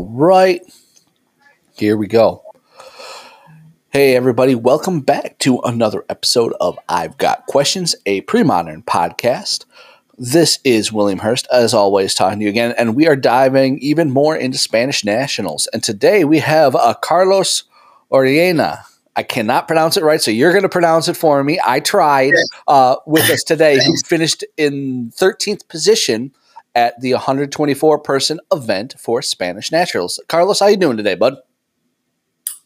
All right. Here we go. Hey, everybody. Welcome back to another episode of I've Got Questions, a pre modern podcast. This is William Hurst, as always, talking to you again, and we are diving even more into Spanish nationals. And today we have uh, Carlos Orellana. I cannot pronounce it right, so you're going to pronounce it for me. I tried uh, with us today. He finished in 13th position at the 124 person event for Spanish Nationals. Carlos, how you doing today, bud?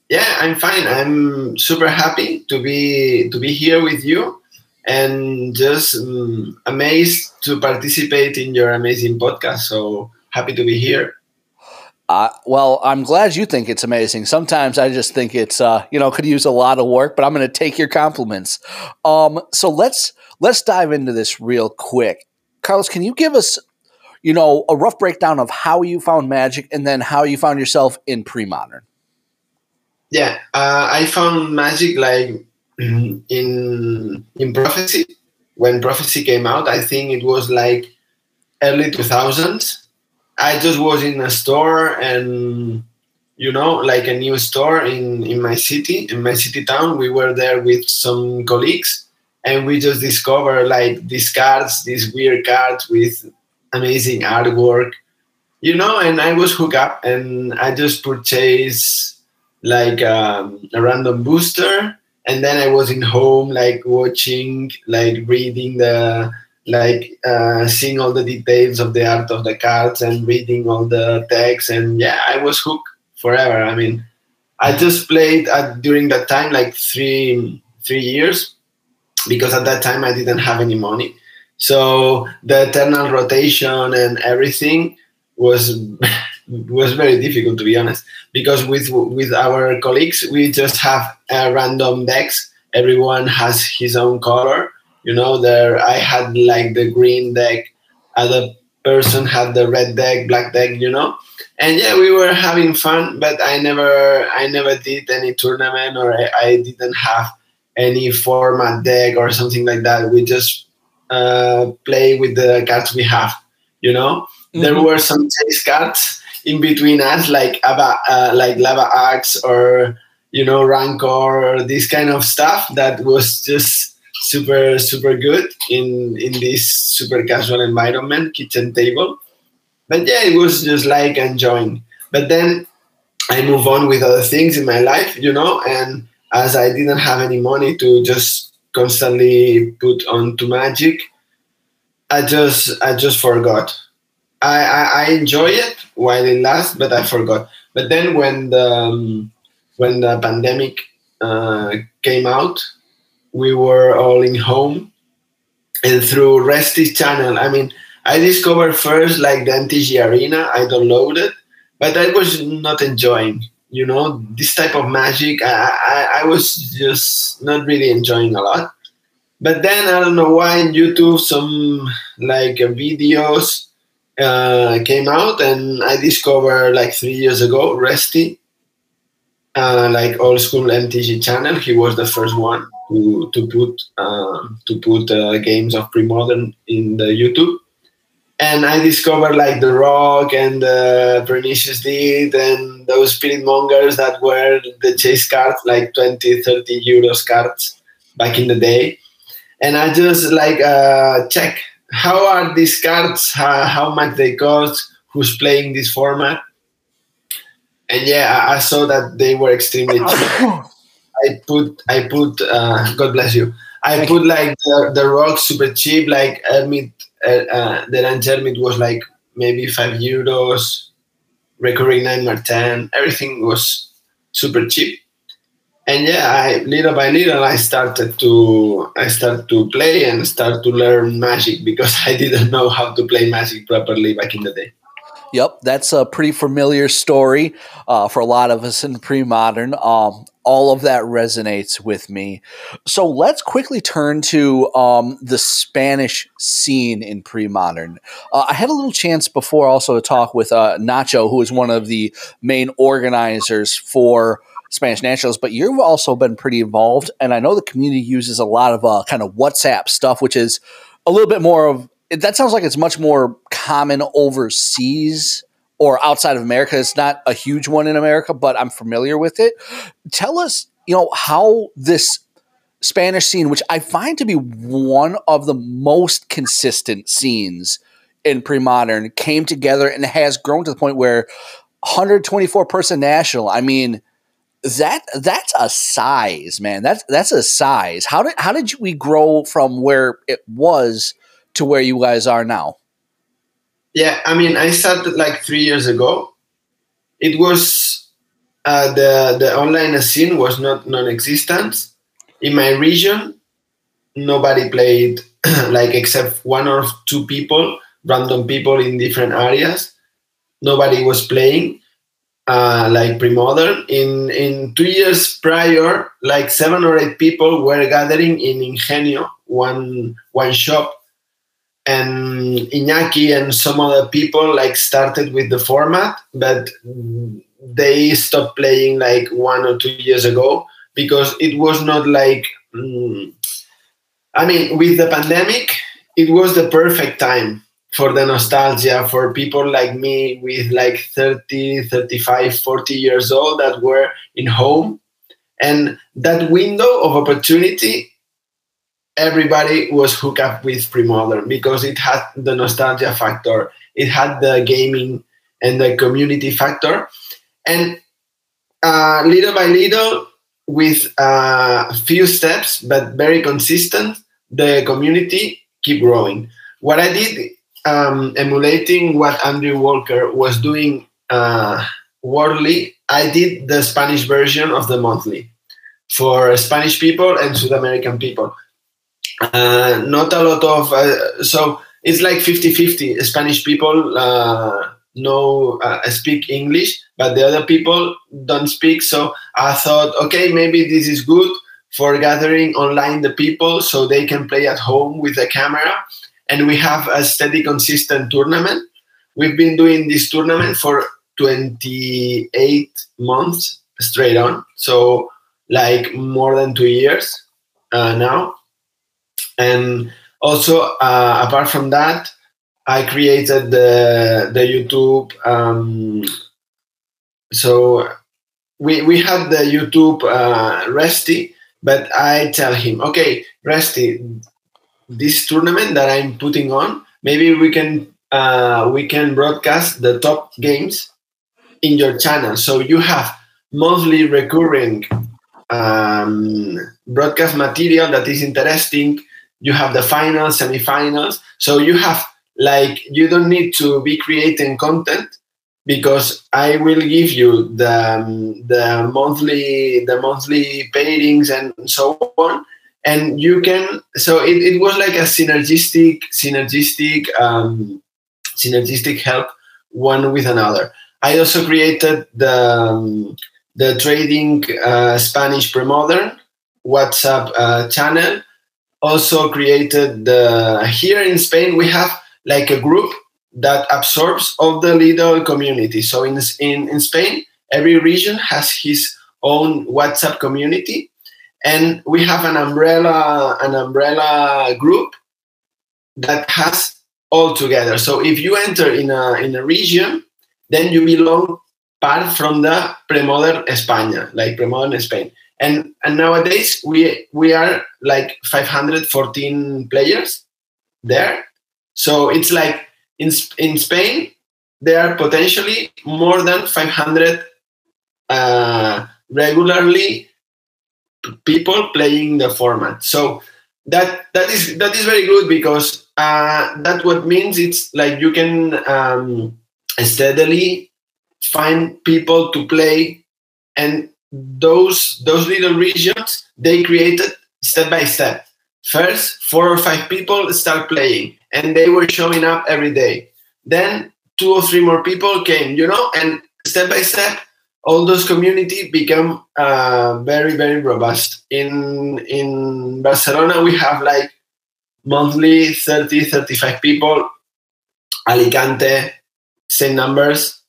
Yeah, I'm fine. I'm super happy to be to be here with you and just um, amazed to participate in your amazing podcast. So happy to be here. Uh, well, I'm glad you think it's amazing. Sometimes I just think it's uh, you know could use a lot of work, but I'm going to take your compliments. Um, so let's let's dive into this real quick. Carlos, can you give us you know a rough breakdown of how you found magic and then how you found yourself in pre-modern? Yeah, uh, I found magic like in in prophecy when prophecy came out. I think it was like early 2000s I just was in a store and you know like a new store in in my city in my city town we were there with some colleagues and we just discovered like these cards these weird cards with amazing artwork you know and i was hooked up and i just purchased like um, a random booster. And then i was in home like watching like reading the like uh, seeing all the details of the art of the cards and reading all the text. And yeah i was hooked forever. I mean i just played at, during that time like three three years because at that time i didn't have any money so the eternal rotation and everything was was very difficult to be honest because with with our colleagues we just have a random decks everyone has his own color you know, there I had like the green deck, other person had the red deck, black deck, you know. And yeah, we were having fun, but I never I never did any tournament or I, I didn't have any format deck or something like that. We just uh, play with the cards we have, you know. Mm-hmm. There were some chase cards in between us, like Ava, uh, like Lava Axe or you know Rancor or this kind of stuff that was just super super good in in this super casual environment kitchen table but yeah it was just like enjoying but then i move on with other things in my life you know and as i didn't have any money to just constantly put on to magic i just i just forgot i i, I enjoy it while it lasts but i forgot but then when the um, when the pandemic uh, came out we were all in home and through Resty's channel. I mean, I discovered first like the MTG Arena. I downloaded, but I was not enjoying. You know, this type of magic. I, I, I was just not really enjoying a lot. But then I don't know why in YouTube some like videos uh, came out, and I discovered like three years ago Resty, uh, like old school MTG channel. He was the first one to to put uh, to put uh, games of pre-modern in the YouTube, and I discovered like the Rock and the Pernicious Deed and those spirit mongers that were the chase cards, like 20, 30 euros cards back in the day, and I just like uh, check how are these cards, how, how much they cost, who's playing this format. And yeah, I saw that they were extremely cheap. I put I put uh, God bless you. I put like the, the rock super cheap, like I Uh, uh, the Deranged Hermit was like maybe five euros. Recurring nine or ten. Everything was super cheap. And yeah, I little by little I started to I started to play and start to learn Magic because I didn't know how to play Magic properly back in the day. Yep, that's a pretty familiar story uh, for a lot of us in pre-modern. Um, all of that resonates with me. So let's quickly turn to um, the Spanish scene in pre-modern. Uh, I had a little chance before also to talk with uh, Nacho, who is one of the main organizers for Spanish Nationals, but you've also been pretty involved, and I know the community uses a lot of uh, kind of WhatsApp stuff, which is a little bit more of that sounds like it's much more common overseas or outside of America. It's not a huge one in America, but I'm familiar with it. Tell us, you know, how this Spanish scene, which I find to be one of the most consistent scenes in pre-modern, came together and has grown to the point where 124 person national. I mean, that that's a size, man. That's that's a size. How did how did we grow from where it was to where you guys are now? Yeah, I mean, I started like three years ago. It was uh, the the online scene was not non-existent in my region. Nobody played like except one or two people, random people in different areas. Nobody was playing uh, like pre-modern. In in two years prior, like seven or eight people were gathering in Ingenio, one one shop and Iñaki and some other people like started with the format, but they stopped playing like one or two years ago because it was not like. Mm, I mean, with the pandemic, it was the perfect time for the nostalgia for people like me with like 30, 35, 40 years old that were in home. And that window of opportunity everybody was hooked up with pre-modern because it had the nostalgia factor it had the gaming and the community factor. And uh, little by little with a uh, few steps but very consistent the community keep growing. What i did um, emulating what andrew walker was doing uh, worldly i did the spanish version of the monthly for spanish people and south american people uh, not a lot of uh, so it's like 50-50 spanish people uh, know uh, speak english but the other people don't speak. So i thought okay maybe this is good for gathering online the people so they can play at home with the camera. And we have a steady consistent tournament. We've been doing this tournament for 28 months straight on. So like more than two years uh, now and also, uh, apart from that, I created the the YouTube. Um, so we we had the YouTube uh, Resty, but I tell him, okay, Resty, this tournament that I'm putting on, maybe we can uh, we can broadcast the top games in your channel. So you have monthly recurring um, broadcast material that is interesting you have the finals, semifinals. So you have like you don't need to be creating content because I will give you the um, the monthly the monthly pairings and so on, and you can. So it, it was like a synergistic synergistic um, synergistic help one with another. I also created the um, the trading uh, Spanish pre-modern WhatsApp uh, channel also created the here in Spain we have like a group that absorbs all the little community. So in in, in Spain, every region has his own WhatsApp community, and we have an umbrella an umbrella group that has all together. So if you enter in a in a region, then you belong part from the pre-modern España, like pre-modern Spain and and nowadays we we are like 514 players there. So it's like in in spain there are potentially more than 500 uh, regularly people playing the format. So that that is that is very good because uh, that what means it's like you can um, steadily find people to play and those those little regions they created step by step. First, four or five people start playing, and they were showing up every day. Then two or three more people came, you know, and step by step, all those community become uh, very very robust. In in Barcelona, we have like monthly 30 35 people. Alicante, same numbers.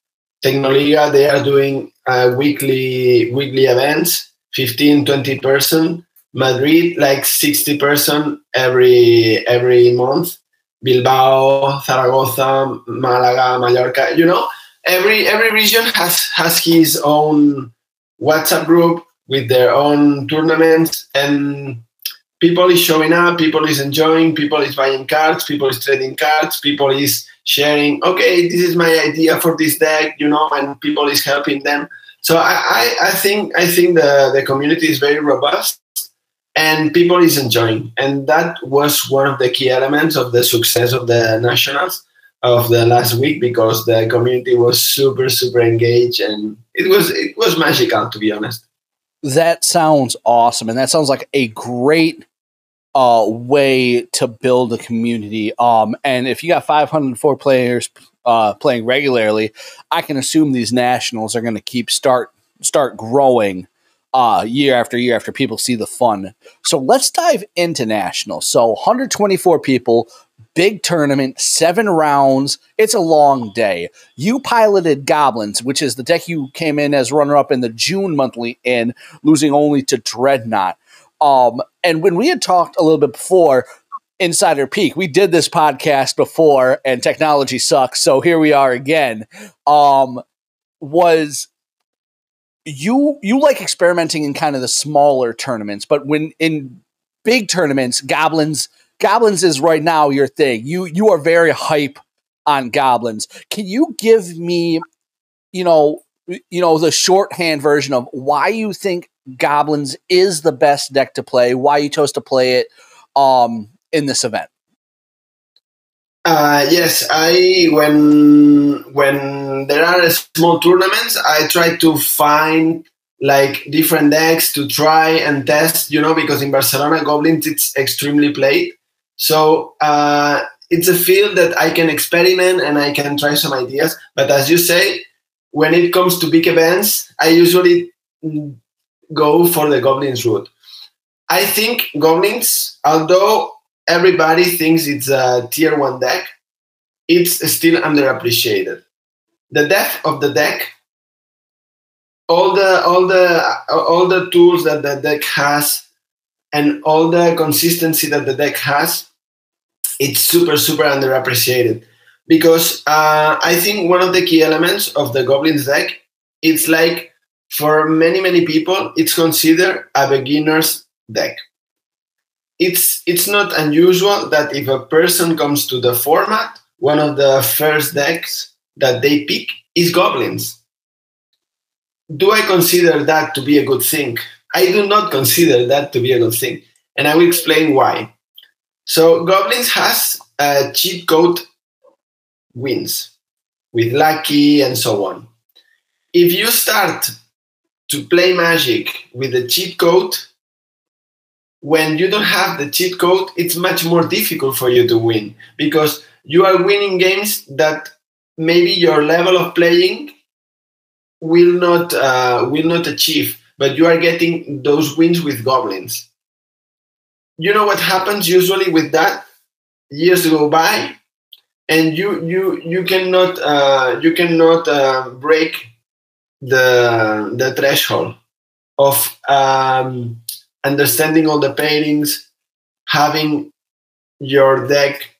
Tecnoliga, they are doing uh, weekly weekly events 15 20 person. Madrid like 60 person every every month. Bilbao zaragoza malaga mallorca you know? Every every region has has his own WhatsApp group with their own tournaments and people is showing up, people is enjoying, people is buying cards, people is trading cards, people is sharing, okay, this is my idea for this deck, you know, and people is helping them. So I, I, I think I think the, the community is very robust and people is enjoying. And that was one of the key elements of the success of the nationals of the last week because the community was super, super engaged and it was it was magical to be honest. That sounds awesome. And that sounds like a great uh, way to build a community. Um, and if you got 504 players uh, playing regularly, I can assume these nationals are going to keep start start growing uh, year after year after people see the fun. So let's dive into nationals. So 124 people, big tournament, seven rounds. It's a long day. You piloted Goblins, which is the deck you came in as runner up in the June monthly in, losing only to Dreadnought. Um, and when we had talked a little bit before, Insider Peak, we did this podcast before, and technology sucks. So here we are again. Um, was you you like experimenting in kind of the smaller tournaments, but when in big tournaments, goblins goblins is right now your thing. You you are very hype on goblins. Can you give me, you know, you know the shorthand version of why you think goblins is the best deck to play, why you chose to play it um, in this event. Uh, yes, I when when there are small tournaments, I try to find like different decks to try and test. You know, because in Barcelona, goblins it's extremely played, so uh, it's a field that I can experiment and I can try some ideas. But as you say, when it comes to big events, I usually go for the goblins route. I think goblins, although everybody thinks it's a tier one deck, it's still underappreciated. The depth of the deck, all the all the all the tools that the deck has, and all the consistency that the deck has, it's super super underappreciated. Because uh, I think one of the key elements of the goblins deck, it's like for many many people it's considered a beginner's deck. It's it's not unusual that if a person comes to the format one of the first decks that they pick is goblins. Do i consider that to be a good thing? I do not consider that to be a good thing and i will explain why. So goblins has a cheat code wins with lucky and so on. If you start to play Magic with a cheat code, when you don't have the cheat code, it's much more difficult for you to win because you are winning games that maybe your level of playing will not uh, will not achieve, but you are getting those wins with goblins. You know what happens usually with that? Years go by, and you you you cannot uh, you cannot uh, break the the threshold of um, understanding all the pairings, having your deck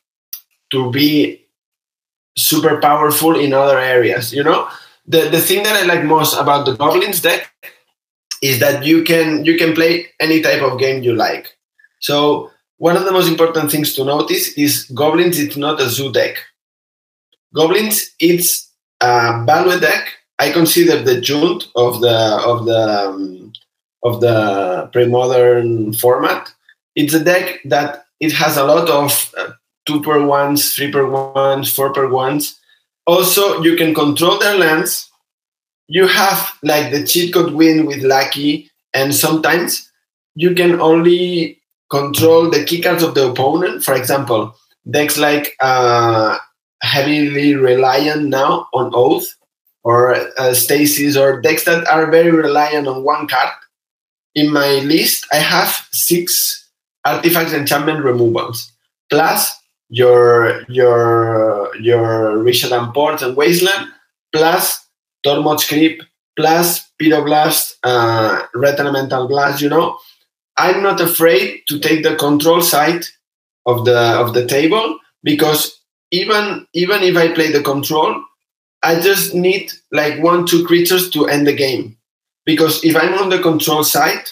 to be super powerful in other areas. You know, the the thing that I like most about the goblins deck is that you can you can play any type of game you like. So one of the most important things to notice is goblins. It's not a zoo deck. Goblins, it's a value deck I consider the Jund of the of the um, of the pre-modern format. It's a deck that it has a lot of uh, two per ones, three per ones, four per ones. Also, you can control their lands. You have like the cheat code win with Lucky, and sometimes you can only control the key cards of the opponent. For example, decks like uh, heavily reliant now on Oath or uh, stasis or decks that are very reliant on one card. In my list, I have six artifacts enchantment removals, plus your your your Rishadan Ports and Wasteland, plus Tormod's Crypt, plus Pyroblast, uh, Red Elemental Blast. You know, I'm not afraid to take the control side of the of the table because even even if I play the control, I just need like one, two creatures to end the game. Because if I'm on the control side,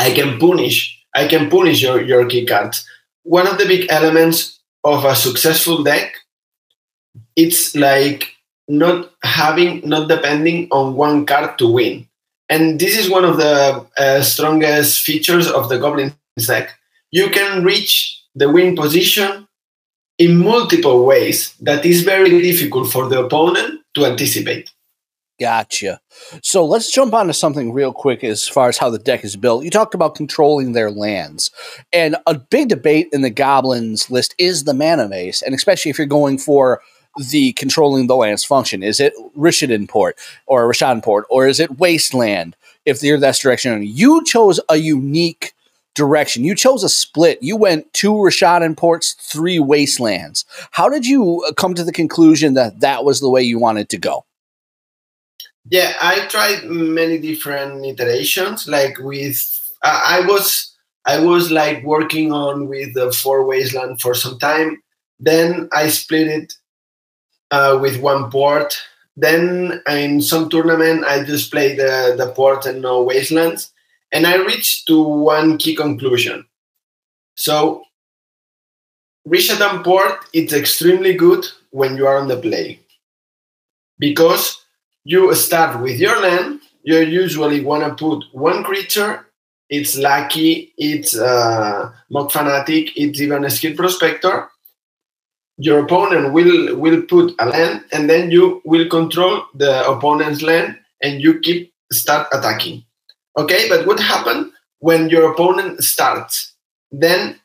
I can punish. I can punish your, your key cards. One of the big elements of a successful deck, it's like not having, not depending on one card to win. And this is one of the uh, strongest features of the Goblin deck. You can reach the win position in multiple ways that is very difficult for the opponent to anticipate. Gotcha. So let's jump on to something real quick as far as how the deck is built. You talked about controlling their lands. And a big debate in the Goblins list is the mana base, and especially if you're going for the controlling the lands function. Is it Rishadan Port or Rishadan Port, or is it Wasteland? If you're that direction, you chose a unique direction. You chose a split. You went two Rishadan Ports, three Wastelands. How did you come to the conclusion that that was the way you wanted to go? Yeah, I tried many different iterations. Like with, uh, I was I was like working on with the four wasteland for some time. Then I split it uh, with one port. Then in some tournament, I just played the, the port and no wastelands. And I reached to one key conclusion. So Rishadan port is extremely good when you are on the play because you start with your land. You usually want to put one creature. It's lucky. It's uh, Mogg Fanatic. It's even a Skirk Prospector. Your opponent will will put a land, and then you will control the opponent's land, and you keep start attacking. Okay, but what happens when your opponent starts? Then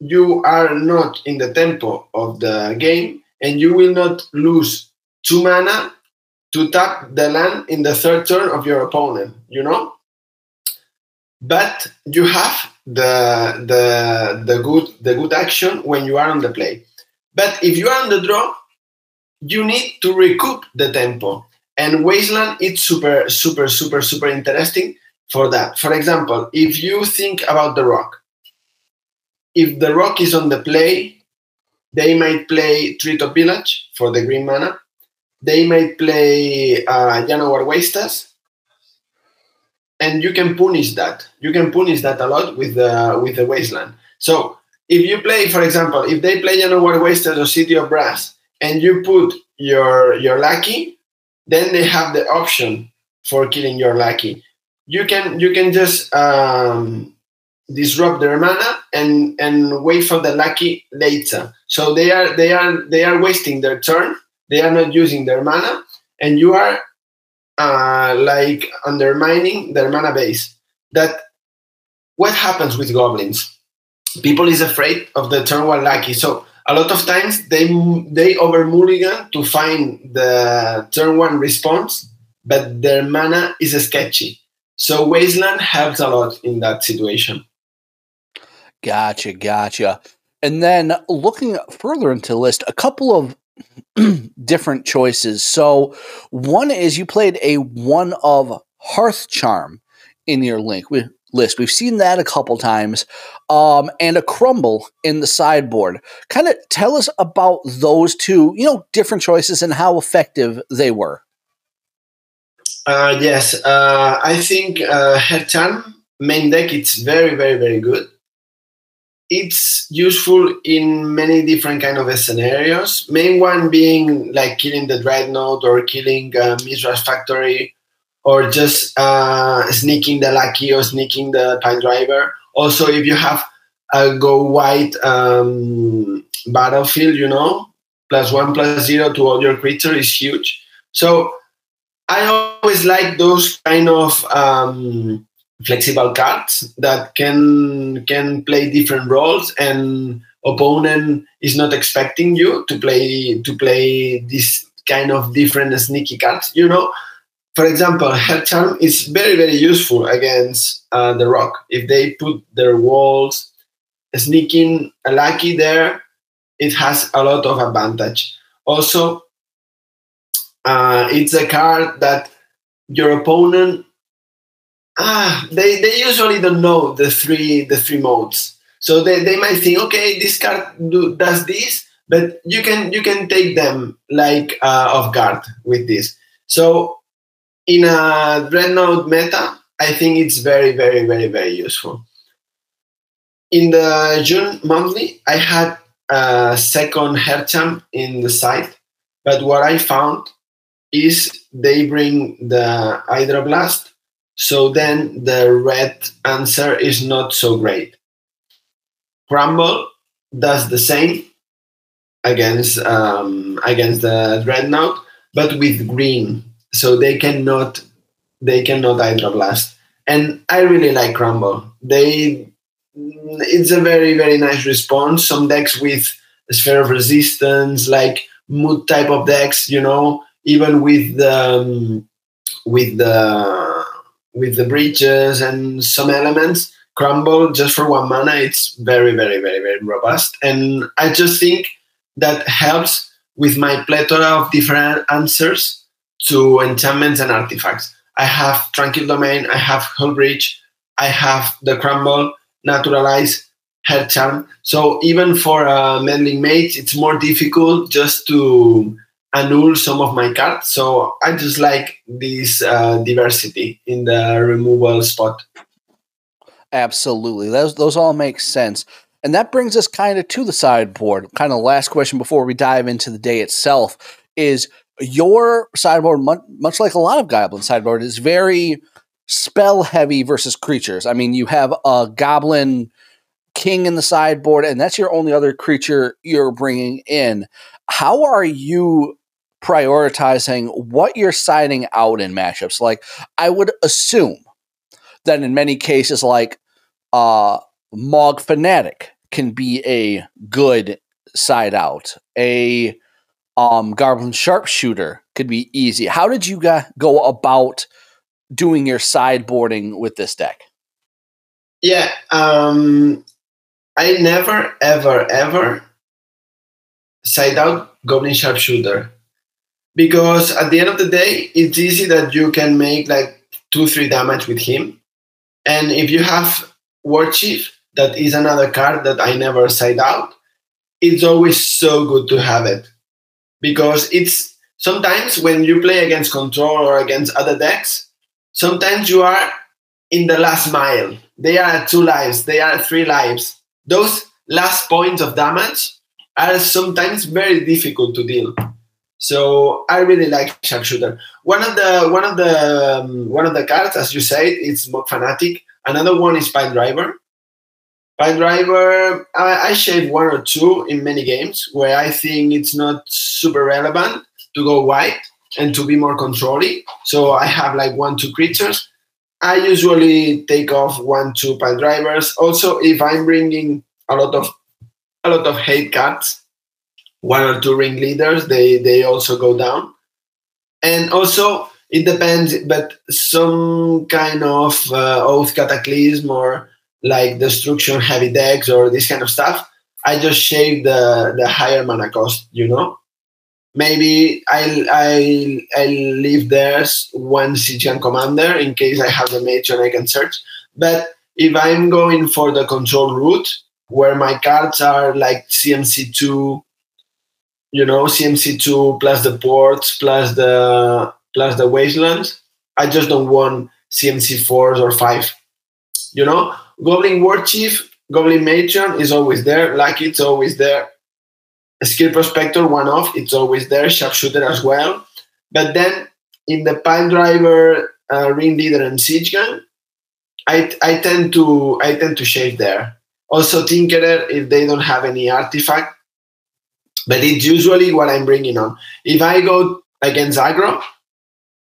you are not in the tempo of the game, and you will not lose two mana to tap the land in the third turn of your opponent, you know? But you have the the the good the good action when you are on the play. But if you are on the draw, you need to recoup the tempo. And Wasteland it's super, super, super, super interesting for that. For example, if you think about the rock, if the rock is on the play, they might play Treetop Village for the green mana they might play uh, Wastes, and you can punish that. You can punish that a lot with the with the Wasteland. So if you play, for example, if they play Llanowar Wastes or City of Brass, and you put your your lucky, then they have the option for killing your lucky. You can you can just um, disrupt their mana and and wait for the lucky later. So they are they are they are wasting their turn they are not using their mana, and you are uh, like undermining their mana base. That what happens with goblins? People is afraid of the turn one lucky, so a lot of times they they over mulligan to find the turn one response, but their mana is sketchy. So Wasteland helps a lot in that situation. Gotcha, gotcha. And then looking further into the list, a couple of different choices. So one is you played a one of Hearth Charm in your link we, list. We've seen that a couple times, um, and a crumble in the sideboard. Kind of tell us about those two, you know, different choices and how effective they were. Uh, yes, uh, I think uh, Charm main deck it's very very very good it's useful in many different kind of scenarios. Main one being like killing the dreadnought or killing uh, Mishra's Factory, or just uh, sneaking the lucky or sneaking the pile driver. Also, if you have a go white um, battlefield, you know, plus one plus zero to all your creature is huge. So I always like those kind of um, flexible cards that can can play different roles and opponent is not expecting you to play to play this kind of different sneaky cards you know? For example Hearth Charm is very very useful against uh, the rock. If they put their walls sneaking a lucky there it has a lot of advantage. Also uh, it's a card that your opponent ah, they, they usually don't know the three the three modes. So they, they might think, okay, this card do, does this, but you can you can take them like uh, off guard with this. So in a Dreadnought meta, I think it's very very very very useful. In the June monthly, I had a second Hearth Charm in the site, but what I found is they bring the Hydroblast, so then the red answer is not so great. Crumble does the same against um, against the Dreadnought, but with green, so they cannot they cannot Hydroblast. And I really like Crumble. They it's a very very nice response. Some decks with sphere of resistance, like mood type of decks, you know, even with the um, with the with the breaches and some elements, crumble just for one mana. It's very very very very robust, and I just think that helps with my plethora of different answers to enchantments and artifacts. I have Tranquil Domain, I have Hullbreach, I have the Crumble, Naturalize, Hearth Charm. So even for a meddling mage, it's more difficult just to annul some of my cards. So I just like this uh, diversity in the removal spot. Absolutely. Those those all make sense. And that brings us kind of to the sideboard. Kind of last question before we dive into the day itself is your sideboard, much like a lot of goblin sideboard, is very spell heavy versus creatures. I mean, you have a goblin king in the sideboard, and that's your only other creature you're bringing in. How are you prioritizing what you're siding out in matchups? Like, I would assume that in many cases, like uh, Mogg Fanatic can be a good side out. A um, Goblin Sharpshooter could be easy. How did you go about doing your sideboarding with this deck? Yeah, um, I never, ever, ever side out Goblin Sharpshooter because at the end of the day, it's easy that you can make like two, three damage with him, and if you have War Chief, that is another card that I never side out. It's always so good to have it because it's sometimes when you play against control or against other decks, sometimes you are in the last mile. They are two lives, they are three lives. Those last points of damage are sometimes very difficult to deal. So I really like sharpshooter. One of the one of the um, one of the cards, as you said, it's Mogg Fanatic. Another one is Pile Driver. Pile Driver, I, I shave one or two in many games where I think it's not super relevant to go wide and to be more controlling. So I have like one, two creatures. I usually take off one, two pile drivers. Also, if I'm bringing a lot of a lot of hate cards, one or two ringleaders, they they also go down. And also, it depends, but some kind of uh, oath cataclysm or like destruction heavy decks or this kind of stuff, I just shave the the higher mana cost. You know, maybe I'll I'll, I'll leave there one Siege commander in case I have the mage and I can search. But if I'm going for the control route where my cards are like CMC two, you know, CMC two plus the ports plus the plus the wastelands. I just don't want CMC fours or five. You know, Goblin War Chief, Goblin Matron is always there. Lucky, it's always there. Skirk Prospector, one off, it's always there. Sharpshooter as well. But then in the Pile Driver, uh, Ringleader, and Siege Gun, I, I tend to I tend to shave there. Also Tinkerer if they don't have any artifact, but it's usually what I'm bringing on. If I go against aggro,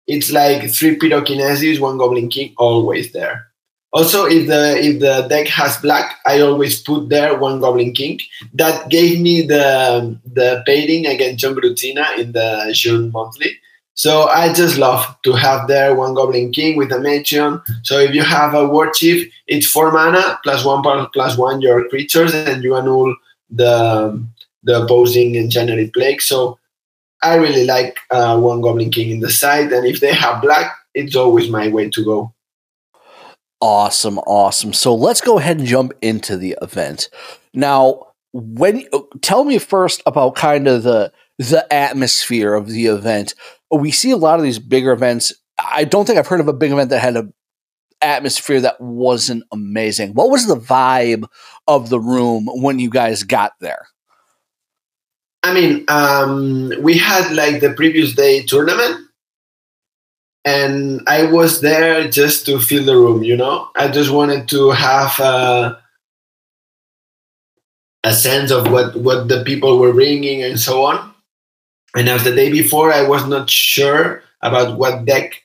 it's like three pyrokinesis, one goblin king, always there. Also, if the if the deck has black, I always put there one Goblin King. That gave me the the pairing against Jon Grutina in the June monthly. So I just love to have there one Goblin King with a Matron. So if you have a War Chief, it's four mana plus one plus one your creatures, and you annul the the opposing enchantment plague. So I really like uh, one Goblin King in the side, and if they have black, it's always my way to go. Awesome, awesome. So let's go ahead and jump into the event. Now, when tell me first about kind of the the atmosphere of the event. We see a lot of these bigger events. I don't think I've heard of a big event that had a atmosphere that wasn't amazing. What was the vibe of the room when you guys got there? I mean, um, we had like the previous day tournament, and I was there just to fill the room. You know, I just wanted to have a, a sense of what what the people were bringing and so on. And as the day before, I was not sure about what deck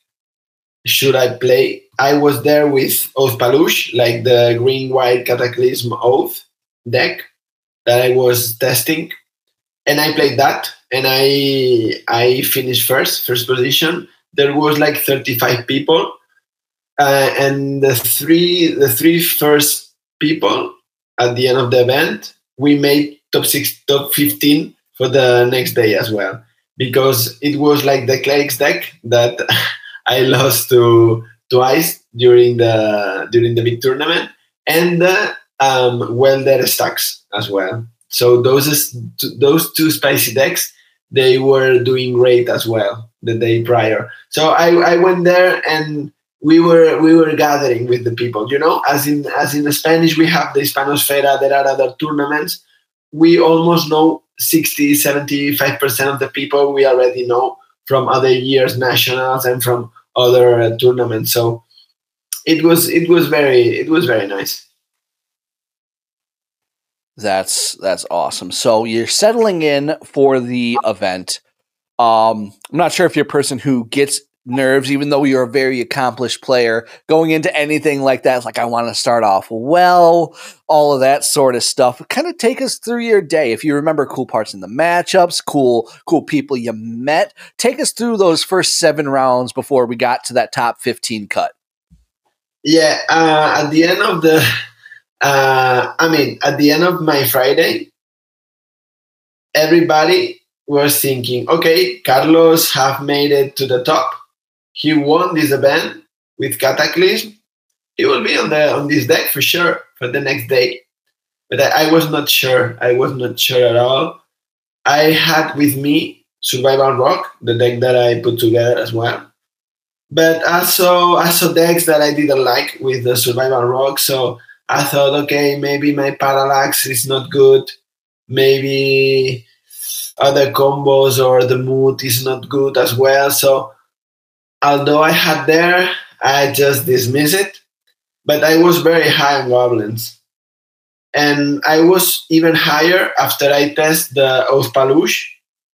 should I play. I was there with Oath Paluche, like the green white Cataclysm Oath deck that I was testing, and I played that, and I I finished first, first position. There was like 35 people, uh, and the three the three first people at the end of the event, we made top six, top 15 for the next day as well, because it was like the clerics deck that I lost to twice during the during the big tournament, and the um, welder stacks as well. So those those two spicy decks they were doing great as well the day prior. So I, I went there and we were we were gathering with the people. You know, as in as in Spanish we have the Hispanosfera. There are other tournaments. We almost know 60, 75 percent of the people we already know from other years nationals and from other uh, tournaments. So it was it was very it was very nice. That's that's awesome. So you're settling in for the event. Um, I'm not sure if you're a person who gets nerves, even though you're a very accomplished player. Going into anything like that, like I want to start off well, all of that sort of stuff. Kind of take us through your day. If you remember cool parts in the matchups, cool, cool people you met. Take us through those first seven rounds before we got to that top 15 cut. Yeah, uh, at the end of the, uh, I mean, at the end of my Friday, everybody was thinking, okay, Carlos have made it to the top he won this event with Cataclysm, he will be on the on this deck for sure for the next day. But I, I was not sure. I was not sure at all. I had with me Survival Rock, the deck that I put together as well. But I saw I saw decks that I didn't like with the Survival Rock, so I thought, okay, maybe my Parallax is not good. Maybe other combos or the mood is not good as well. So although I had there, I just dismiss it. But I was very high on goblins. And I was even higher after I test the Oath Paluche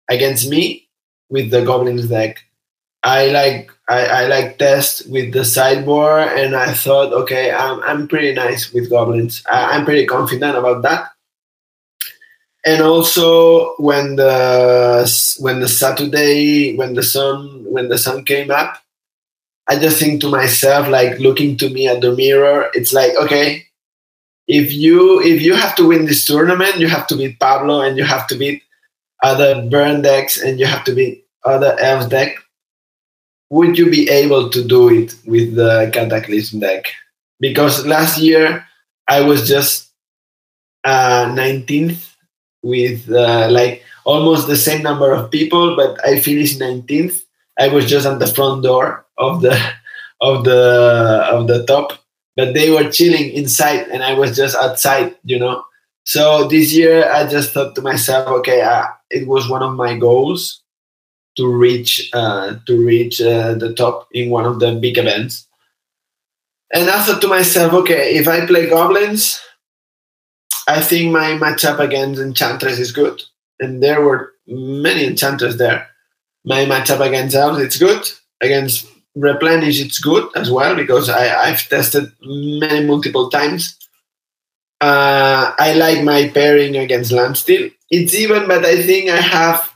against me with the goblins deck. I like I, I like test with the sideboard and I thought okay I'm, I'm pretty nice with goblins I, I'm pretty confident about that and also when the when the Saturday when the sun when the sun came up, I just think to myself like looking to me at the mirror. It's like okay, if you if you have to win this tournament, you have to beat Pablo and you have to beat other burn decks and you have to beat other elves deck. Would you be able to do it with the Cataclysm deck? Because last year I was just uh, 19th with uh, like almost the same number of people, but I finished 19th. I was just at the front door of the of the of the top, but they were chilling inside, and I was just outside, you know. So this year, I just thought to myself, okay, uh, it was one of my goals to reach uh, to reach uh, the top in one of the big events. And I thought to myself, okay, if I play goblins, I think my matchup against Enchantress is good. And there were many Enchantresses there. My matchup against Elves, it's good. Against Replenish, it's good as well because I, I've tested many multiple times. Uh, I like my pairing against Landstill. It's even, but I think I have,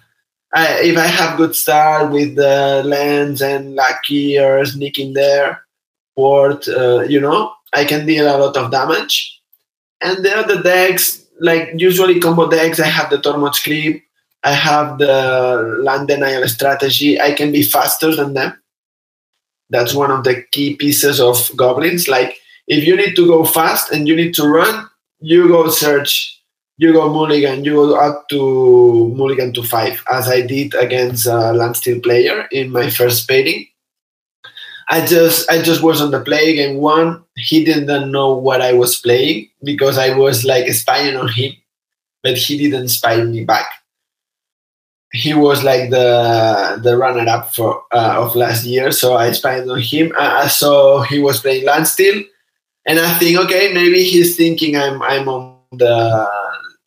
I, if I have good start with the lens and lucky or sneaking there, port, uh, you know, I can deal a lot of damage and the other decks, like usually combo decks, I have the Tormod's Crypt, I have the land denial strategy. I can be faster than them. That's one of the key pieces of goblins. Like if you need to go fast and you need to run, you go search you go mulligan, you go up to mulligan to five, as I did against a landstill player in my first spading. I just I just was on the play game one. He didn't know what I was playing because I was like spying on him, but he didn't spy me back. He was like the the runner up for uh, of last year, so I spied on him. I saw he was playing landstill, and I think okay maybe he's thinking I'm I'm on the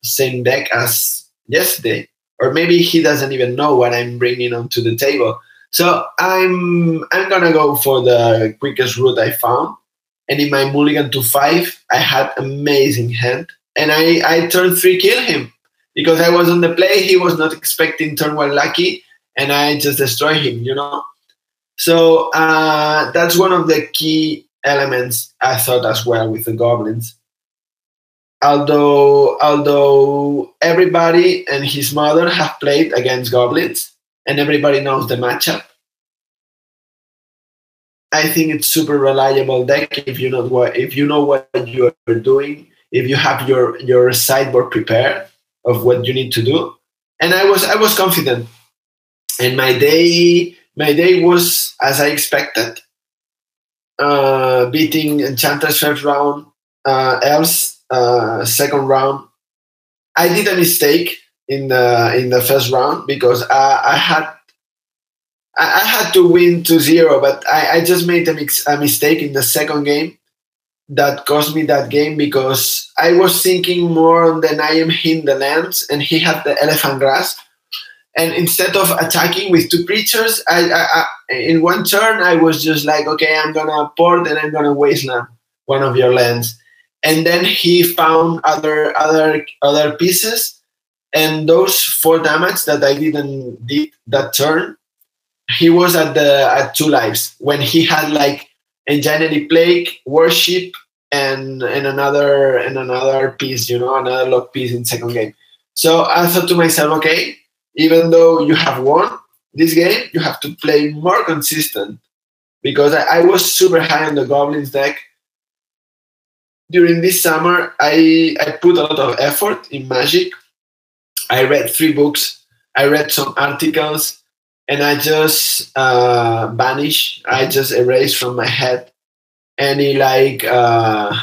same deck as yesterday, or maybe he doesn't even know what I'm bringing onto the table. So I'm I'm gonna go for the quickest route I found. And in my mulligan to five, I had amazing hand. And I, I turned three kill him because I was on the play. He was not expecting turn one Lackey, and I just destroy him, you know. So uh, that's one of the key elements I thought as well with the goblins. Although although everybody and his mother have played against goblins, and everybody knows the matchup. I think it's super reliable deck if you know what if you know what you're doing, if you have your your sideboard prepared of what you need to do. And I was I was confident. And my day my day was as I expected. Uh, beating Enchantress first round, uh, Elves uh, second round. I did a mistake in the in the first round because I, I had I, I, had to win to zero, but I, I just made a, mix, a mistake in the second game that cost me that game because I was thinking more on the Naim lands and he had the elephant grass. And instead of attacking with two creatures, I, I, I in one turn I was just like, okay, I'm gonna port and I'm gonna wasteland one of your lands. And then he found other other other pieces and those four damage that I didn't did that turn, he was at the at two lives when he had like Engineering Plague, Worship, and and another and another piece, you know, another lock piece in second game. So I thought to myself, okay, even though you have won this game, you have to play more consistent because I, I was super high on the Goblins deck. During this summer, I I put a lot of effort in Magic I read three books. I read some articles, and I just uh. I just erase from my head any like uh,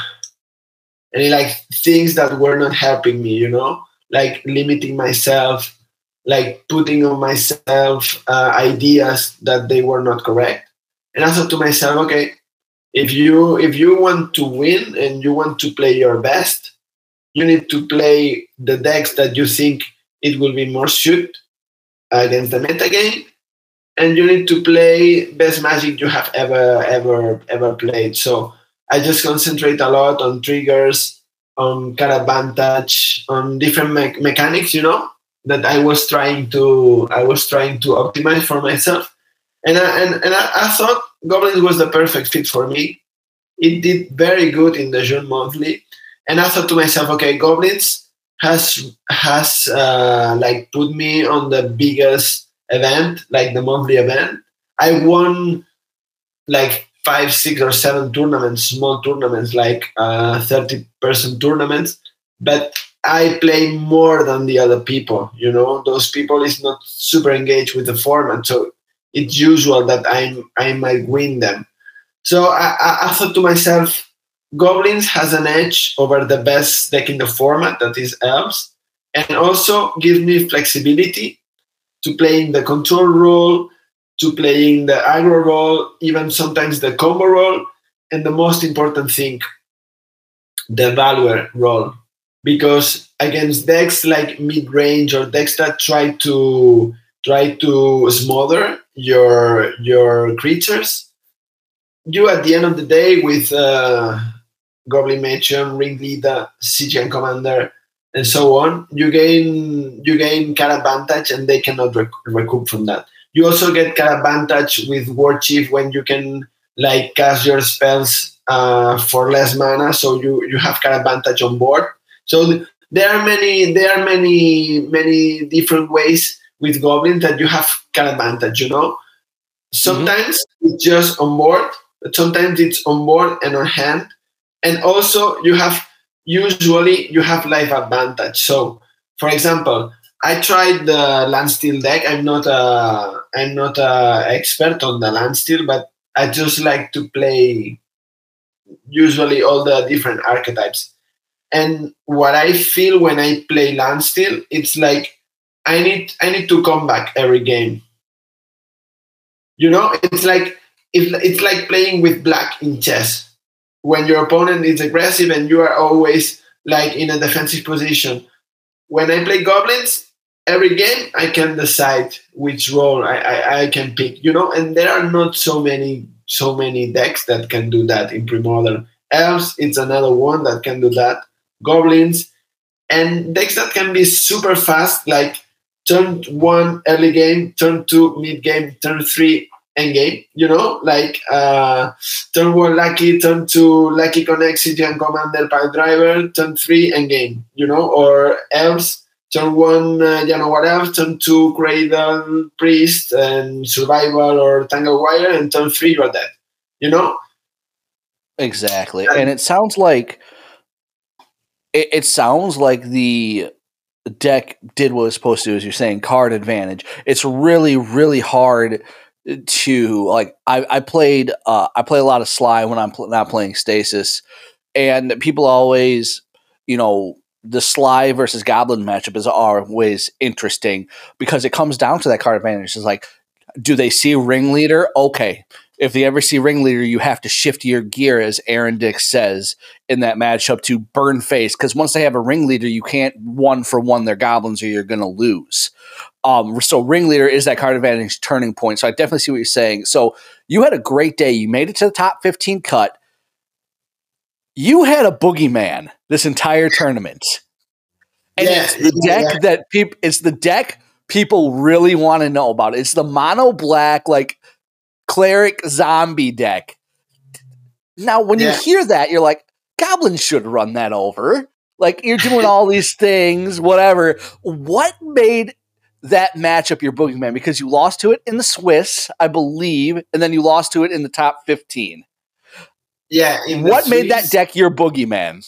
any like things that were not helping me. You know, like limiting myself, like putting on myself uh, ideas that they were not correct. And I thought to myself, okay, if you if you want to win and you want to play your best, you need to play the decks that you think it will be more suit against the meta game. And you need to play best magic you have ever ever ever played. So i just concentrate a lot on triggers on card advantage on different me- mechanics you know that i was trying to i was trying to optimize for myself. And I, and, and I, I thought goblins was the perfect fit for me it did very good in the june monthly and i thought to myself okay goblins has has uh, like put me on the biggest event, like the monthly event. I won like five, six, or seven tournaments, small tournaments, like uh, thirty person tournaments. But I play more than the other people. You know, those people is not super engaged with the format, so it's usual that I I might win them. So I, I, I thought to myself, Goblins has an edge over the best deck in the format, that is Elves, and also gives me flexibility to playing the control role, to playing the aggro role, even sometimes the combo role, and the most important thing, the valuer role. Because against decks like mid range or decks that try to try to smother your your creatures, you at the end of the day with uh, Goblin Matron, Ringleader, Siege-Gang Commander, and so on, you gain you gain card advantage, and they cannot rec- recoup from that. You also get card advantage with War Chief when you can like cast your spells uh, for less mana, so you you have card advantage on board. So th- there are many there are many many different ways with goblins that you have card advantage. You know, sometimes mm-hmm. it's just on board, but sometimes it's on board and on hand and also you have usually you have life advantage. So, for example, I tried the Landstill deck. I'm not a I'm not a expert on the Landstill, but I just like to play usually all the different archetypes. And what I feel when I play Landstill, it's like I need I need to come back every game. You know, it's like it's like playing with black in chess. When your opponent is aggressive and you are always like in a defensive position. When I play goblins, every game I can decide which role I, I, I, can pick, you know, and there are not so many so many decks that can do that in pre-modern. Elves, it's another one that can do that. Goblins, and decks that can be super fast, like turn one early game, turn two mid game, turn three end game. You know, like uh, turn one Lackey, turn two Lackey connect city and commander Piledriver, turn three end game. You know, or else turn one, uh, you know, whatever, turn two, cradle, priest, and survival or tangle wire, and turn three, you're dead. You know? Exactly. And, and it sounds like it, it, sounds like the deck did what it was supposed to as you're saying, card advantage. It's really, really hard to like I, I played uh I play a lot of Sly when I'm pl- not playing stasis and people always you know the Sly versus Goblin matchup is always interesting because it comes down to that card advantage. It's like, do they see ringleader? Okay. If they ever see ringleader, you have to shift your gear, as Aaron Dick says in that matchup, to burn face. Because once they have a ringleader, you can't one for one their goblins, or you're going to lose. Um, so ringleader is that card advantage turning point. So I definitely see what you're saying. So you had a great day. You made it to the top 15 cut you had a boogeyman this entire tournament. And yeah, it's the deck yeah. that people it's the deck people really want to know about. It's the mono black like cleric zombie deck. Now when yeah. you hear that, you're like, goblins should run that over. Like you're doing all these things, whatever. What made that matchup your boogeyman? Because you lost to it in the Swiss, I believe, and then you lost to it in the top 15. Yeah. what Swiss, made that deck your boogeyman?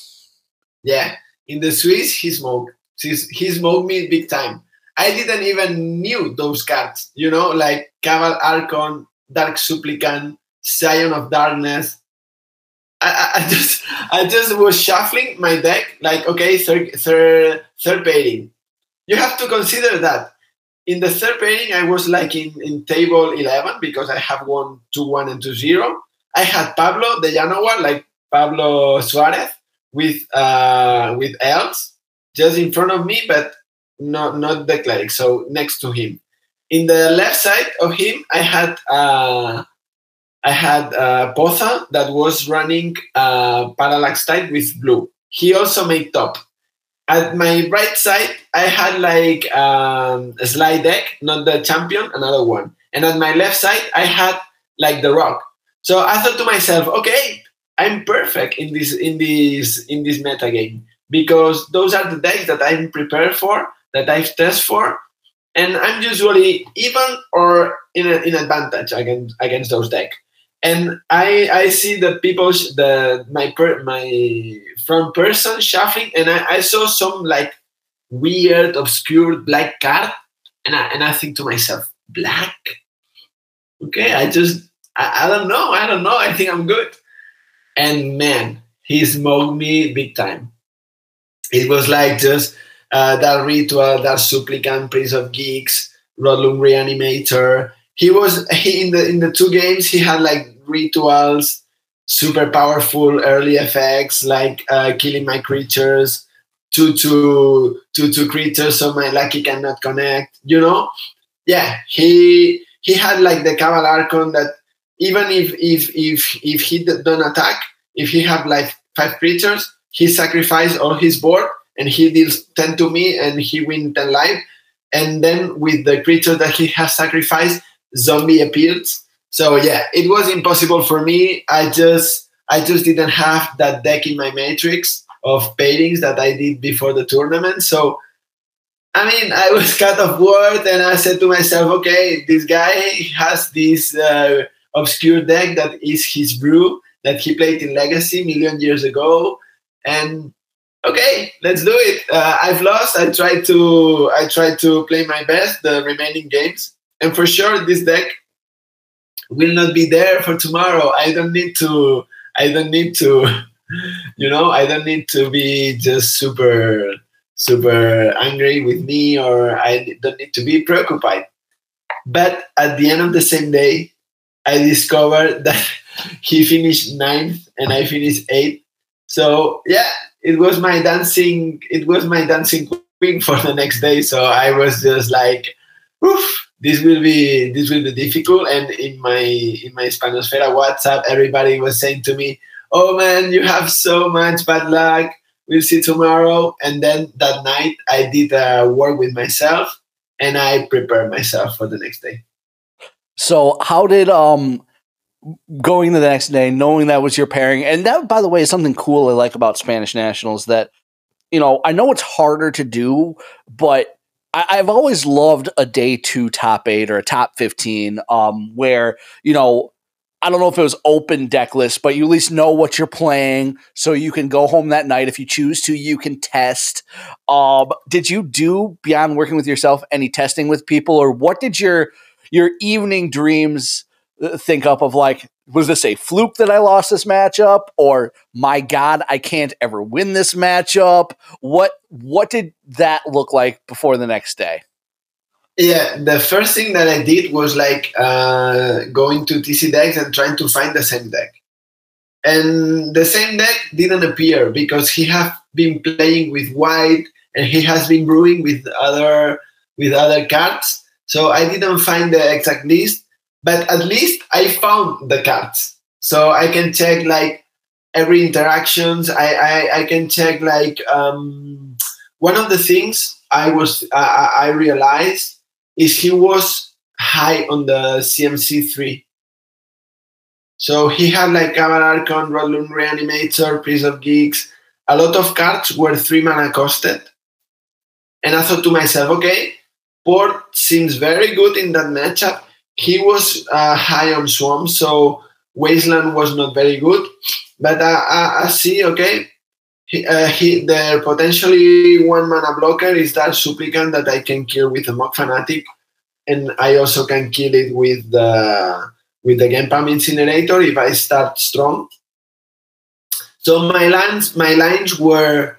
Yeah. In the Swiss, he smoked. He smoked me big time. I didn't even knew those cards, you know, like Cabal Archon, Dark Supplicant, Scion of Darkness. I, I, just I just was shuffling my deck like okay third third third pairing. You have to consider that in the third pairing I was like in, in table eleven because I have one two one and two zero. I had Pablo de Januar, like Pablo Suarez, with uh, with elves just in front of me, but not not the cleric. So next to him. In the left side of him, I had uh, I had uh, Potha that was running uh, Parallax Tide with blue. He also made top. At my right side, I had like um, a slide deck, not the champion, another one. And at my left side, I had like the rock. So I thought to myself, okay, I'm perfect in this in this in this meta game because those are the decks that I'm prepared for, that I've tested for, and I'm usually even or in a, in advantage against against those decks. And I I see the people the my per, my front person shuffling, and I, I saw some like weird obscure black card, and I and I think to myself, black. Okay, I just I, I don't know. I don't know. I think I'm good. And man, he smoked me big time. It was like just uh, that ritual, that supplicant, Priest of Gix, Rotlung reanimator. He was in the in the two games. He had like rituals, super powerful early effects like uh, killing my creatures, two two two two creatures, so my Lackey cannot connect. You know, yeah. He he had like the Cabal Archon that even if if if if he don't attack, if he have like five creatures, he sacrifice all his board and he deals ten to me and he win ten life. And then with the creature that he has sacrificed, zombie appears. So yeah, it was impossible for me. I just I just didn't have that deck in my matrix of paintings that I did before the tournament. So I mean, I was cut off word and I said to myself, okay, this guy has this uh, obscure deck that is his brew that he played in Legacy million years ago. And okay, let's do it. Uh, I've lost. I tried to I tried to play my best the remaining games, and for sure this deck will not be there for tomorrow. I don't need to. I don't need to. You know, I don't need to be just super super angry with me, or I don't need to be preoccupied. But at the end of the same day, I discovered that he finished ninth and I finished eighth. So yeah, it was my dancing it was my dancing queen for the next day. So i was just like Oof, this will be this will be difficult. And in my in my spanosfera whatsapp everybody was saying to me oh man you have so much bad luck. We'll see tomorrow. And then that night i did a work with myself and i prepared myself for the next day. So how did um going the next day, knowing that was your pairing. And that, by the way, is something cool I like about Spanish Nationals that, you know, I know it's harder to do, but I, have always loved a day two top eight or a top 15 um, where, you know, I don't know if it was open deck list, but you at least know what you're playing, so you can go home that night if you choose to. You can test. Um, did you do beyond working with yourself any testing with people, or what did your your evening dreams think up of like, was this a fluke that I lost this matchup, or my God, I can't ever win this matchup? What what did that look like before the next day? Yeah, the first thing that I did was like uh, going to TCDecks and trying to find the same deck. And the same deck didn't appear because he have been playing with white and he has been brewing with other with other cards. So I didn't find the exact list, but at least I found the cards. So I can check like every interactions. I, I, I can check like um, one of the things I was uh, I realized is he was high on the CMC three. So he had like Cabal Archon, Rotlung Reanimator, Priest of Gix. A lot of cards were three mana costed. And I thought to myself, okay, Port seems very good in that matchup he was uh, high on Swamp, so Wasteland was not very good. But I, I, I see, okay, he, uh, he, the potentially one mana blocker is that supplicant that I can kill with a Mogg Fanatic, and I also can kill it with the with the Gempalm Incinerator if I start strong. So my lines my lines were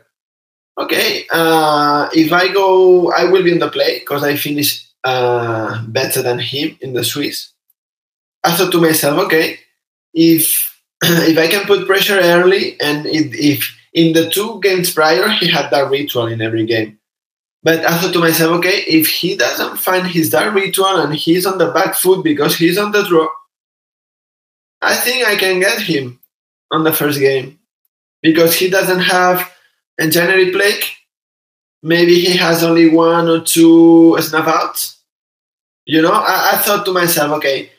okay. Uh, if I go, I will be in the play because I finish uh, better than him in the Swiss. I thought to myself, okay, if if I can put pressure early, and if in the two games prior he had that ritual in every game, but I thought to myself, okay, if he doesn't find his dark ritual and he's on the back foot because he's on the draw, I think I can get him on the first game because he doesn't have a Engineering Plague. Maybe he has only one or two snuff outs you know, I, I thought to myself, okay,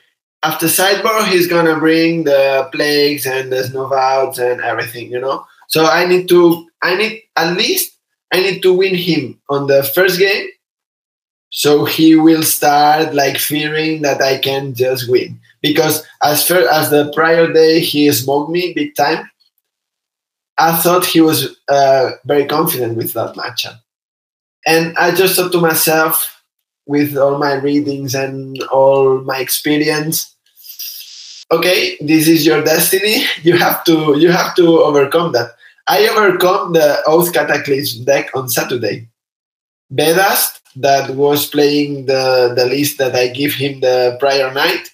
after sideboard, he's gonna bring the plagues and the snowouts and everything, you know. So I need to, I need at least, I need to win him on the first game. So he will start like fearing that I can just win because as far as the prior day he smoked me big time. I thought he was uh, very confident with that matchup, and I just thought to myself, with all my readings and all my experience okay this is your destiny. You have to you have to overcome that. I overcome the oath cataclysm deck on saturday. Bedast that was playing the the list that i give him the prior night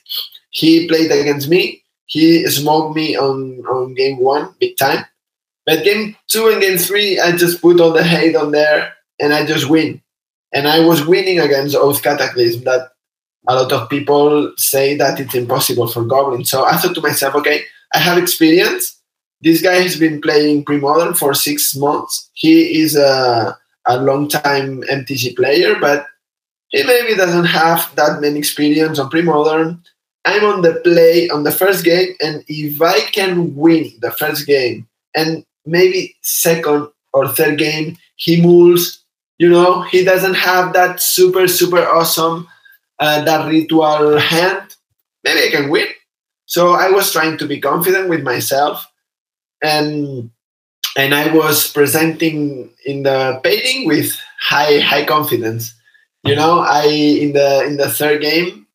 he played against me. He smoked me on on game one big time. But game two and game three i just put all the hate on there and i just win and I was winning against Oath Cataclysm that a lot of people say that it's impossible for Goblin. So I thought to myself, okay, I have experience. This guy has been playing pre-modern for six months. He is a, a long-time MTG player, but he maybe doesn't have that many experience on pre-modern. I'm on the play on the first game, and if I can win the first game and maybe second or third game, he moves you know he doesn't have that super super awesome uh, that ritual hand maybe i can win so i was trying to be confident with myself and and I was presenting in the painting with high high confidence. You know, I in the in the third game.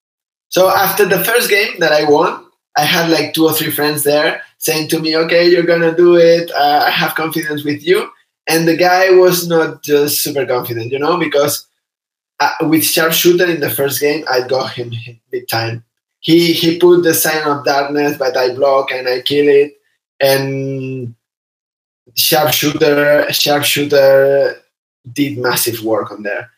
So after the first game that I won, I had like two or three friends there saying to me, "Okay, you're gonna do it. Uh, I have confidence with you." And the guy was not just super confident, you know, because uh, with sharpshooter in the first game, I got him big time. He he put the Scion of Darkness, but I block and I kill it. And sharpshooter sharpshooter did massive work on there.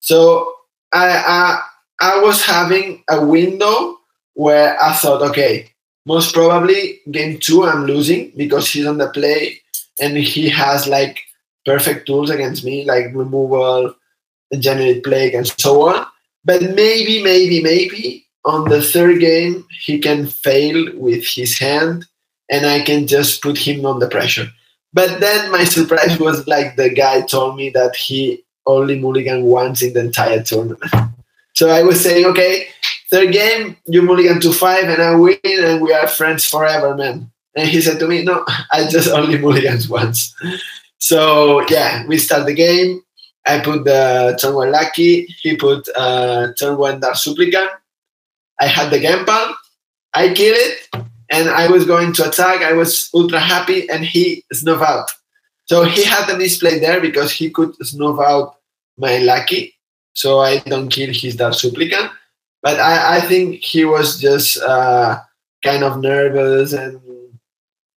So I, I I was having a window where I thought, okay, most probably game two I'm losing because he's on the play and he has like perfect tools against me, like removal, generate plague, and so on. But maybe, maybe, maybe on the third game he can fail with his hand and I can just put him on the pressure. But then my surprise was like the guy told me that he only mulligan once in the entire tournament. So I was saying, okay, third game, you mulligan to five and I win and we are friends forever, man. And he said to me, no, I just only mulligans once. So yeah, we start the game. I put the turn one Lackey. He put uh, turn one dark supplicant. I had the Gempalm. I kill it and I was going to attack. I was ultra happy, and he snuff out. So he had a misplay there because he could snuff out my Lackey, so I don't kill his dark supplicant. But I, I think he was just uh, kind of nervous and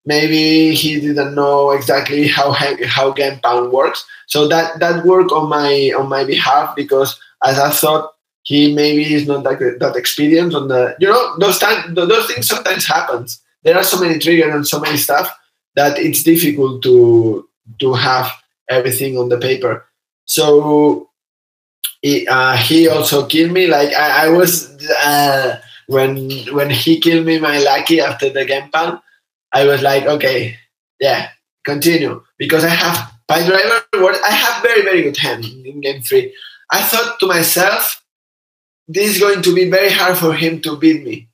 maybe he didn't know exactly how how Gempalm works. So that that worked on my on my behalf because as I thought he maybe is not that that experienced on the you know those time those things sometimes happens. There are so many triggers and so many stuff that it's difficult to to have everything on the paper. So it, uh, he also killed me. Like I, I was uh, when when he killed me my Lackey after the Gempalm, I was like, okay, yeah, continue because I have Piledriver. I have very very good hand in game three. I thought to myself, this is going to be very hard for him to beat me.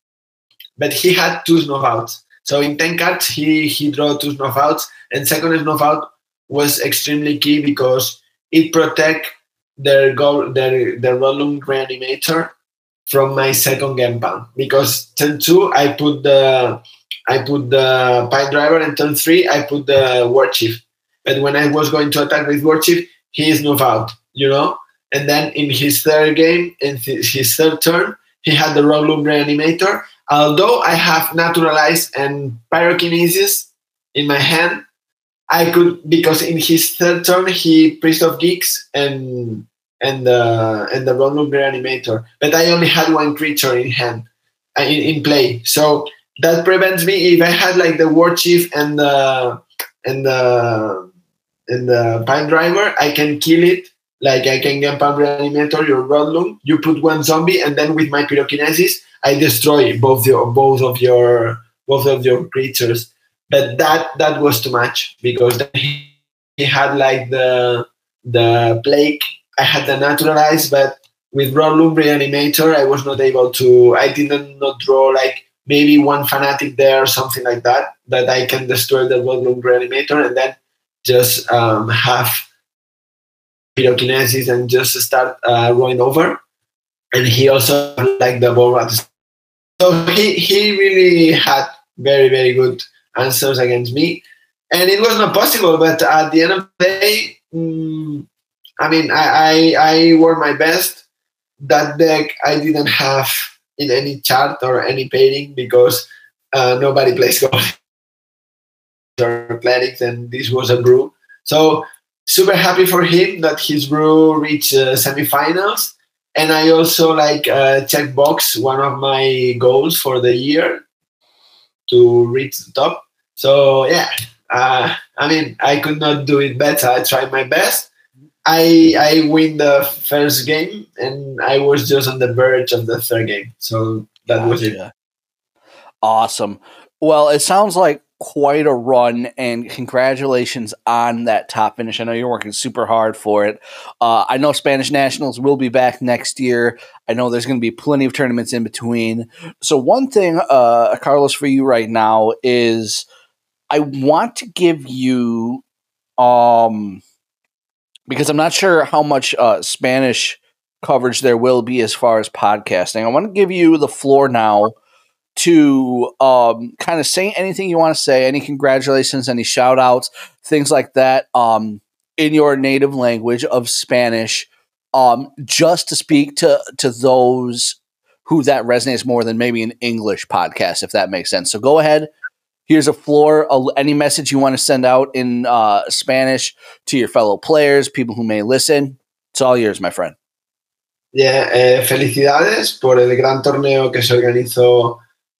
But he had two snuff So in 10 cards, he, he drew two snuff And second snuff was extremely key because it protect their goal, their, their volume reanimator from my second Gempalm. Because turn two, I put the I put the Piledriver, and turn three, I put the War Chief. But when I was going to attack with War Chief, he is snuff out, you know? And then in his third game, in his third turn, he had the Rotlung Reanimator. Although I have Naturalized and Pyrokinesis in my hand, I could because in his third turn he Priest of Gix and and the and the Rotlung Reanimator, but I only had one creature in hand uh, in, in play, so that prevents me if I had like the War Chief and the and the and the Piledriver, I can kill it like I can get Pump Reanimator, your Rotlung, you put one zombie, and then with my pyrokinesis, I destroy both your both of your both of your creatures. But that that was too much because he, he had like the the plague. I had the naturalized, but with Rotlung Reanimator, I was not able to. I didn't not draw like maybe one fanatic there or something like that that I can destroy the Rotlung Reanimator and then just um, have pyrokinesis and just start uh, rolling over. And he also liked the ball. So he, he really had very, very good answers against me. And it was not possible, but at the end of the day, mm, I mean, I, I, I wore my best. That deck I didn't have in any chart or any painting because uh, nobody plays golf or athletics, and this was a brew. So super happy for him that his brew reached uh, semifinals. And I also like uh, check box one of my goals for the year to reach the top. So yeah, uh, I mean I could not do it better. I tried my best. I I win the first game and I was just on the verge of the third game. So that gotcha. was it. Awesome. Well, it sounds like quite a run and congratulations on that top finish. I know you're working super hard for it. Uh, I know Spanish Nationals will be back next year. I know there's going to be plenty of tournaments in between. So, one thing, uh, Carlos, for you right now is I want to give you, um, because I'm not sure how much uh, Spanish coverage there will be as far as podcasting. I want to give you the floor now to um, kind of say anything you want to say, any congratulations, any shout outs, things like that, um, in your native language of Spanish, um, just to speak to to those who that resonates more than maybe an English podcast, if that makes sense. So go ahead. Here's a floor. any message you want to send out in uh, Spanish to your fellow players, people who may listen. It's all yours, my friend. Yeah, eh, felicidades por el gran torneo que se organizó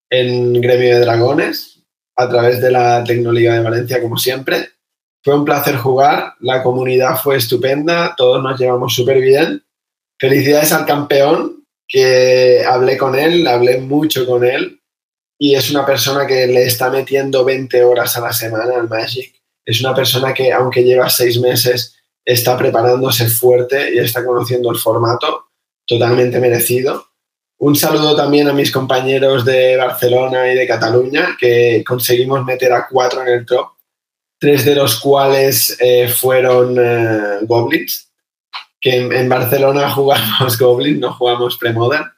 en Gremio de Dragones a través de la Tecnoliga de Valencia, como siempre. Fue un placer jugar, la comunidad fue estupenda, todos nos llevamos súper bien. Felicidades al campeón, que hablé con él, hablé mucho con él, y es una persona que le está metiendo 20 horas a la semana al Magic. Es una persona que, aunque lleva seis meses, está preparándose fuerte y está conociendo el formato, totalmente merecido. Un saludo también a mis compañeros de Barcelona y de Cataluña, que conseguimos meter a cuatro en el top, tres de los cuales eh, fueron eh, Goblins, que en, Barcelona jugamos Goblins, no jugamos Premodern.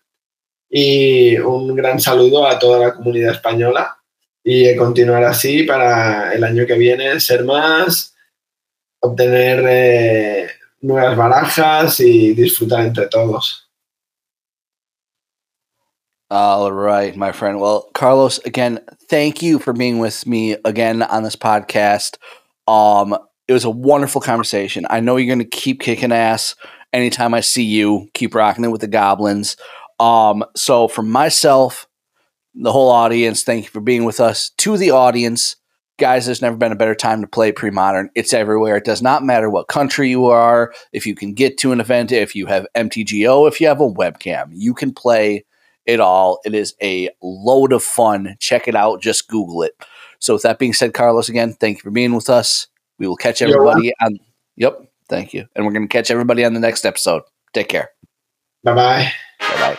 Y un gran saludo a toda la comunidad española y continuar así para el año que viene, ser más, obtener eh, nuevas barajas y disfrutar entre todos. All right, my friend. Well, Carlos, again, thank you for being with me again on this podcast. Um, it was a wonderful conversation. I know you're going to keep kicking ass anytime I see you. Keep rocking it with the goblins. Um, so, for myself, the whole audience, thank you for being with us. To the audience, guys, there's never been a better time to play pre modern. It's everywhere. It does not matter what country you are, if you can get to an event, if you have MTGO, if you have a webcam, you can play it all. It is a load of fun. Check it out. Just Google it. So, with that being said, Carlos, again, thank you for being with us. We will catch everybody on. Yep. Thank you. And we're going to catch everybody on the next episode. Take care. Bye Bye bye.